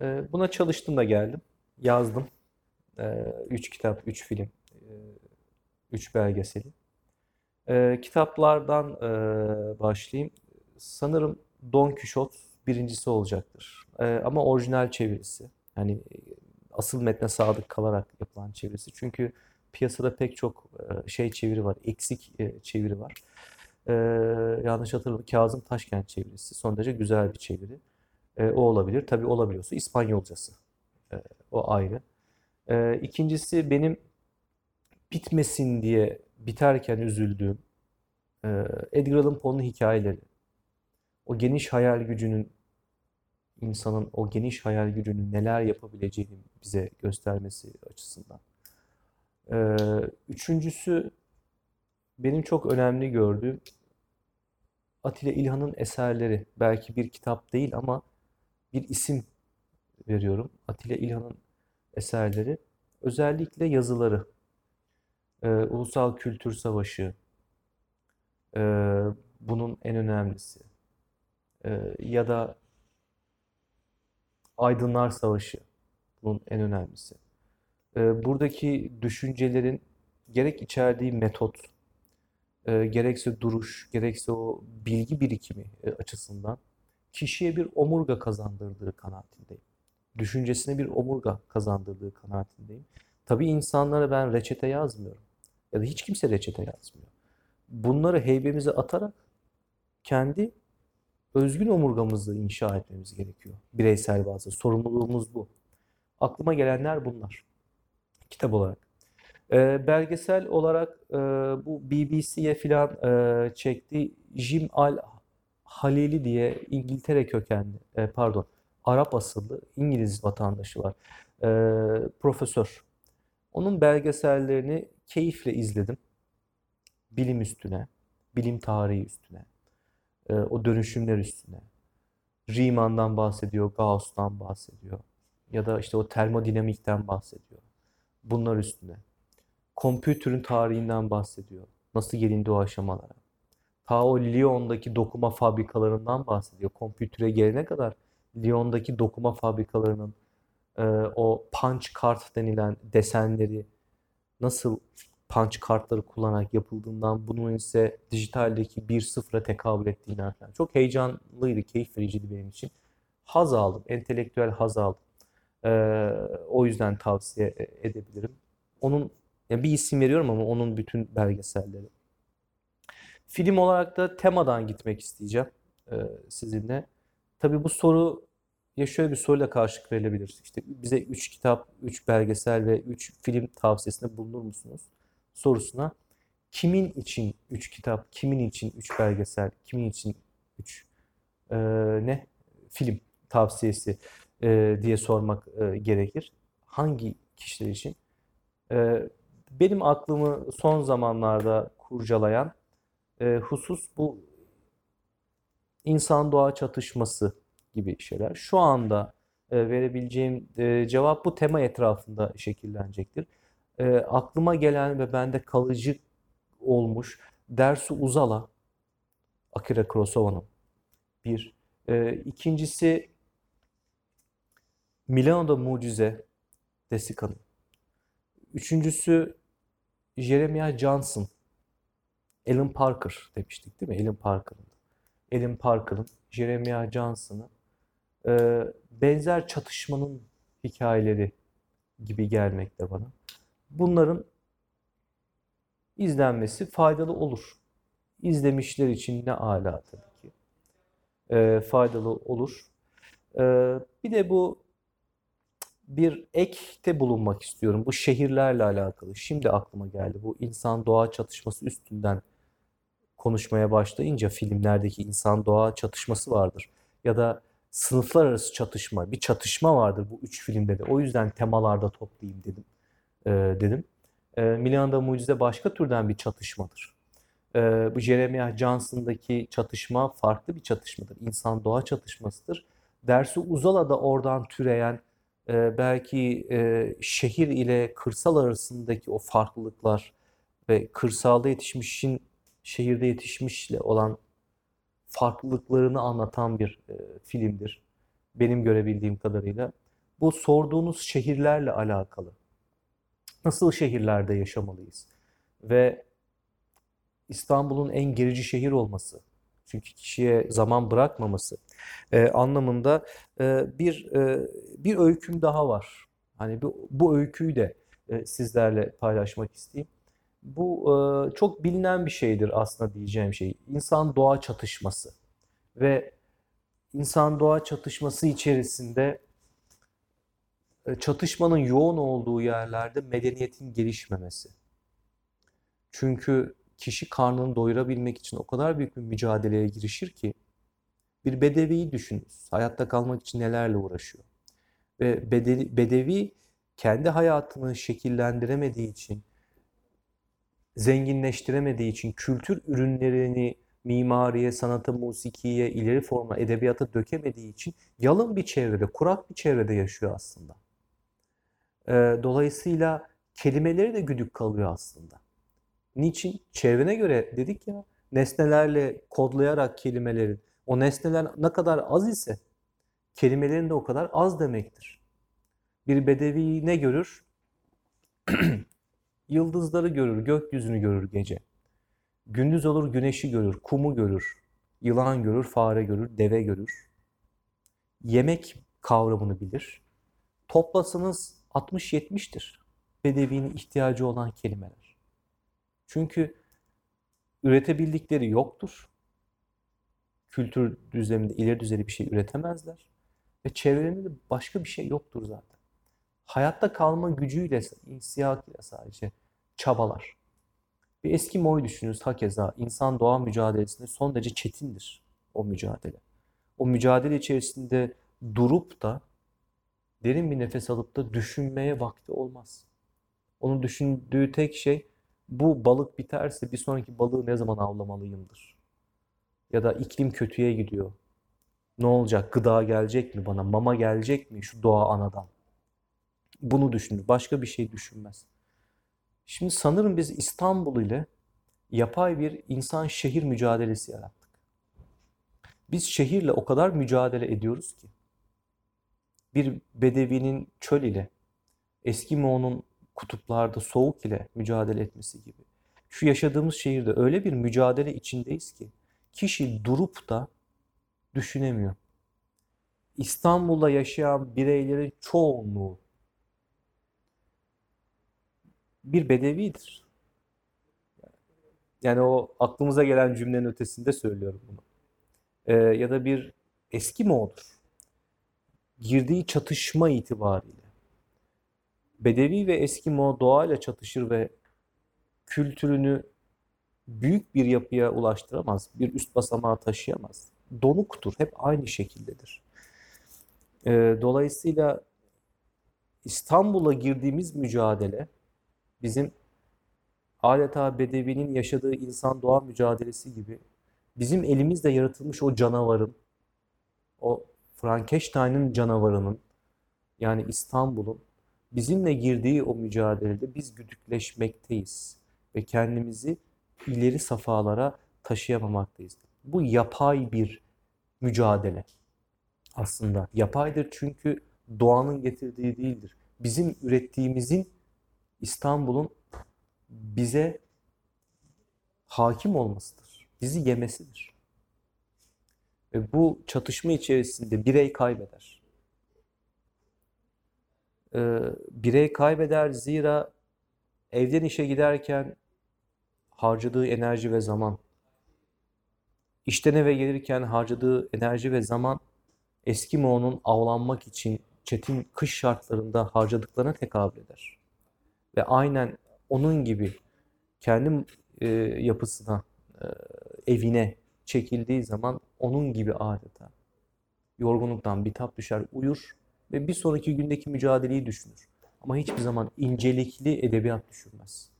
Ee, buna çalıştım da geldim. Yazdım. Ee, üç kitap, üç film, e, üç belgeseli. Ee, kitaplardan e, başlayayım. Sanırım Don Quixote birincisi olacaktır. Ee, ama orijinal çevirisi. Hani e, asıl metne sadık kalarak yapılan çevirisi. Çünkü piyasada pek çok e, şey çeviri var, eksik e, çeviri var. Ee, yanlış hatırlamıyorum. Kazım Taşkent çevirisi. Son derece güzel bir çeviri. E, o olabilir. Tabii olabiliyorsa İspanyolcası. E, o ayrı. E, ikincisi benim bitmesin diye biterken üzüldüğüm e, Edgar Allan Poe'nun hikayeleri. O geniş hayal gücünün insanın o geniş hayal gücünün neler yapabileceğini bize göstermesi açısından. E, üçüncüsü benim çok önemli gördüğüm Atilla İlhan'ın eserleri. Belki bir kitap değil ama bir isim veriyorum. Atilla İlhan'ın eserleri. Özellikle yazıları. Ee, Ulusal Kültür Savaşı. Ee, bunun en önemlisi. Ee, ya da Aydınlar Savaşı. Bunun en önemlisi. Ee, buradaki düşüncelerin gerek içerdiği metot, e, gerekse duruş, gerekse o bilgi birikimi e, açısından kişiye bir omurga kazandırdığı kanaatindeyim. Düşüncesine bir omurga kazandırdığı kanaatindeyim. Tabii insanlara ben reçete yazmıyorum. Ya da hiç kimse reçete yazmıyor. Bunları heybemize atarak kendi özgün omurgamızı inşa etmemiz gerekiyor. Bireysel bazı. Sorumluluğumuz bu. Aklıma gelenler bunlar. Kitap olarak. E, belgesel olarak e, bu BBC'ye filan e, çekti. Jim Al Halili diye İngiltere kökenli, e, pardon, Arap asıllı İngiliz vatandaşı var. E, profesör. Onun belgesellerini keyifle izledim. Bilim üstüne, bilim tarihi üstüne, e, o dönüşümler üstüne. Riemann'dan bahsediyor, Gauss'tan bahsediyor. Ya da işte o termodinamikten bahsediyor. Bunlar üstüne. Kompütürün tarihinden bahsediyor. Nasıl gelindi o aşamalara. Ta o Lyon'daki dokuma fabrikalarından bahsediyor. Kompütüre gelene kadar Lyon'daki dokuma fabrikalarının e, o punch kart denilen desenleri nasıl punch kartları kullanarak yapıldığından bunun ise dijitaldeki bir sıfıra tekabül ettiğinden falan. Çok heyecanlıydı, keyif vericiydi benim için. Haz aldım, entelektüel haz aldım. E, o yüzden tavsiye e, edebilirim. Onun ya bir isim veriyorum ama onun bütün belgeselleri. Film olarak da temadan gitmek isteyeceğim e, sizinle. Tabii bu soru ya şöyle bir soruyla karşılık verilebilir. İşte bize 3 kitap, 3 belgesel ve 3 film tavsiyesinde bulunur musunuz? Sorusuna kimin için 3 kitap, kimin için 3 belgesel, kimin için 3 e, ne film tavsiyesi e, diye sormak e, gerekir. Hangi kişiler için? E, benim aklımı son zamanlarda kurcalayan e, husus bu insan doğa çatışması gibi şeyler. Şu anda e, verebileceğim e, cevap bu tema etrafında şekillenecektir. E, aklıma gelen ve bende kalıcı olmuş Dersu Uzala, Akira Kurosawa'nın bir. E, ikincisi Milano'da Mucize, Desika'nın. Üçüncüsü Jeremiah Johnson, Alan Parker demiştik değil mi? Alan Parker'ın. Alan Parker'ın, Jeremiah Johnson'ın e, benzer çatışmanın hikayeleri gibi gelmekte bana. Bunların izlenmesi faydalı olur. İzlemişler için ne ala tabii ki. E, faydalı olur. E, bir de bu bir ekte bulunmak istiyorum. Bu şehirlerle alakalı. Şimdi aklıma geldi. Bu insan doğa çatışması üstünden konuşmaya başlayınca filmlerdeki insan doğa çatışması vardır. Ya da sınıflar arası çatışma, bir çatışma vardır bu üç filmde de. O yüzden temalarda toplayayım dedim. E, dedim. E, Milano'da Mucize başka türden bir çatışmadır. E, bu Jeremiah Johnson'daki çatışma farklı bir çatışmadır. İnsan doğa çatışmasıdır. Dersi Uzala da oradan türeyen e, belki e, şehir ile kırsal arasındaki o farklılıklar ve kırsalda yetişmişin şehirde yetişmişle olan farklılıklarını anlatan bir e, filmdir. benim görebildiğim kadarıyla. Bu sorduğunuz şehirlerle alakalı. Nasıl şehirlerde yaşamalıyız? Ve İstanbul'un en gerici şehir olması, çünkü kişiye zaman bırakmaması e, anlamında e, bir e, bir öyküm daha var. Hani bu, bu öyküyü de e, sizlerle paylaşmak isteyeyim. Bu e, çok bilinen bir şeydir aslında diyeceğim şey. İnsan doğa çatışması ve insan doğa çatışması içerisinde e, çatışmanın yoğun olduğu yerlerde medeniyetin gelişmemesi. Çünkü kişi karnını doyurabilmek için o kadar büyük bir mücadeleye girişir ki bir bedeviyi düşününüz. Hayatta kalmak için nelerle uğraşıyor. Ve bedevi, bedevi kendi hayatını şekillendiremediği için, zenginleştiremediği için, kültür ürünlerini mimariye, sanata, musikiye, ileri forma, edebiyata dökemediği için yalın bir çevrede, kurak bir çevrede yaşıyor aslında. Dolayısıyla kelimeleri de güdük kalıyor aslında. Niçin? Çevrene göre dedik ya, nesnelerle kodlayarak kelimelerin, o nesneler ne kadar az ise kelimelerin de o kadar az demektir. Bir bedevi ne görür? Yıldızları görür, gökyüzünü görür gece. Gündüz olur güneşi görür, kumu görür, yılan görür, fare görür, deve görür. Yemek kavramını bilir. Toplasanız 60-70'tir bedevinin ihtiyacı olan kelimeler. Çünkü üretebildikleri yoktur. Kültür düzleminde ileri düzeyde bir şey üretemezler. Ve çevrelerinde de başka bir şey yoktur zaten. Hayatta kalma gücüyle, insiyakıyla sadece çabalar. Bir eski Moy düşünürüz hakeza. insan doğa mücadelesinde son derece çetindir o mücadele. O mücadele içerisinde durup da derin bir nefes alıp da düşünmeye vakti olmaz. Onun düşündüğü tek şey bu balık biterse bir sonraki balığı ne zaman avlamalıyımdır. Ya da iklim kötüye gidiyor. Ne olacak? Gıda gelecek mi bana? Mama gelecek mi şu doğa anadan? Bunu düşünür. Başka bir şey düşünmez. Şimdi sanırım biz İstanbul ile yapay bir insan şehir mücadelesi yarattık. Biz şehirle o kadar mücadele ediyoruz ki bir bedevinin çöl ile, Eskimo'nun kutuplarda soğuk ile mücadele etmesi gibi. Şu yaşadığımız şehirde öyle bir mücadele içindeyiz ki kişi durup da düşünemiyor. İstanbul'da yaşayan bireylerin çoğunluğu bir bedevidir. Yani o aklımıza gelen cümlenin ötesinde söylüyorum bunu. Ee, ya da bir Eskimo'dur. Girdiği çatışma itibariyle Bedevi ve Eskimo doğayla çatışır ve kültürünü büyük bir yapıya ulaştıramaz, bir üst basamağa taşıyamaz. Donuktur, hep aynı şekildedir. Ee, dolayısıyla İstanbul'a girdiğimiz mücadele bizim adeta Bedevi'nin yaşadığı insan doğa mücadelesi gibi bizim elimizde yaratılmış o canavarın, o Frankenstein'ın canavarının yani İstanbul'un bizimle girdiği o mücadelede biz güdükleşmekteyiz ve kendimizi ileri safhalara taşıyamamaktayız. Bu yapay bir mücadele aslında. Yapaydır çünkü doğanın getirdiği değildir. Bizim ürettiğimizin İstanbul'un bize hakim olmasıdır. Bizi yemesidir. Ve bu çatışma içerisinde birey kaybeder e, birey kaybeder zira evden işe giderken harcadığı enerji ve zaman, işten eve gelirken harcadığı enerji ve zaman Eskimo'nun avlanmak için çetin kış şartlarında harcadıklarına tekabül eder. Ve aynen onun gibi kendi e, yapısına, e, evine çekildiği zaman onun gibi adeta yorgunluktan bitap düşer, uyur ve bir sonraki gündeki mücadeleyi düşünür. Ama hiçbir zaman incelikli edebiyat düşünmez.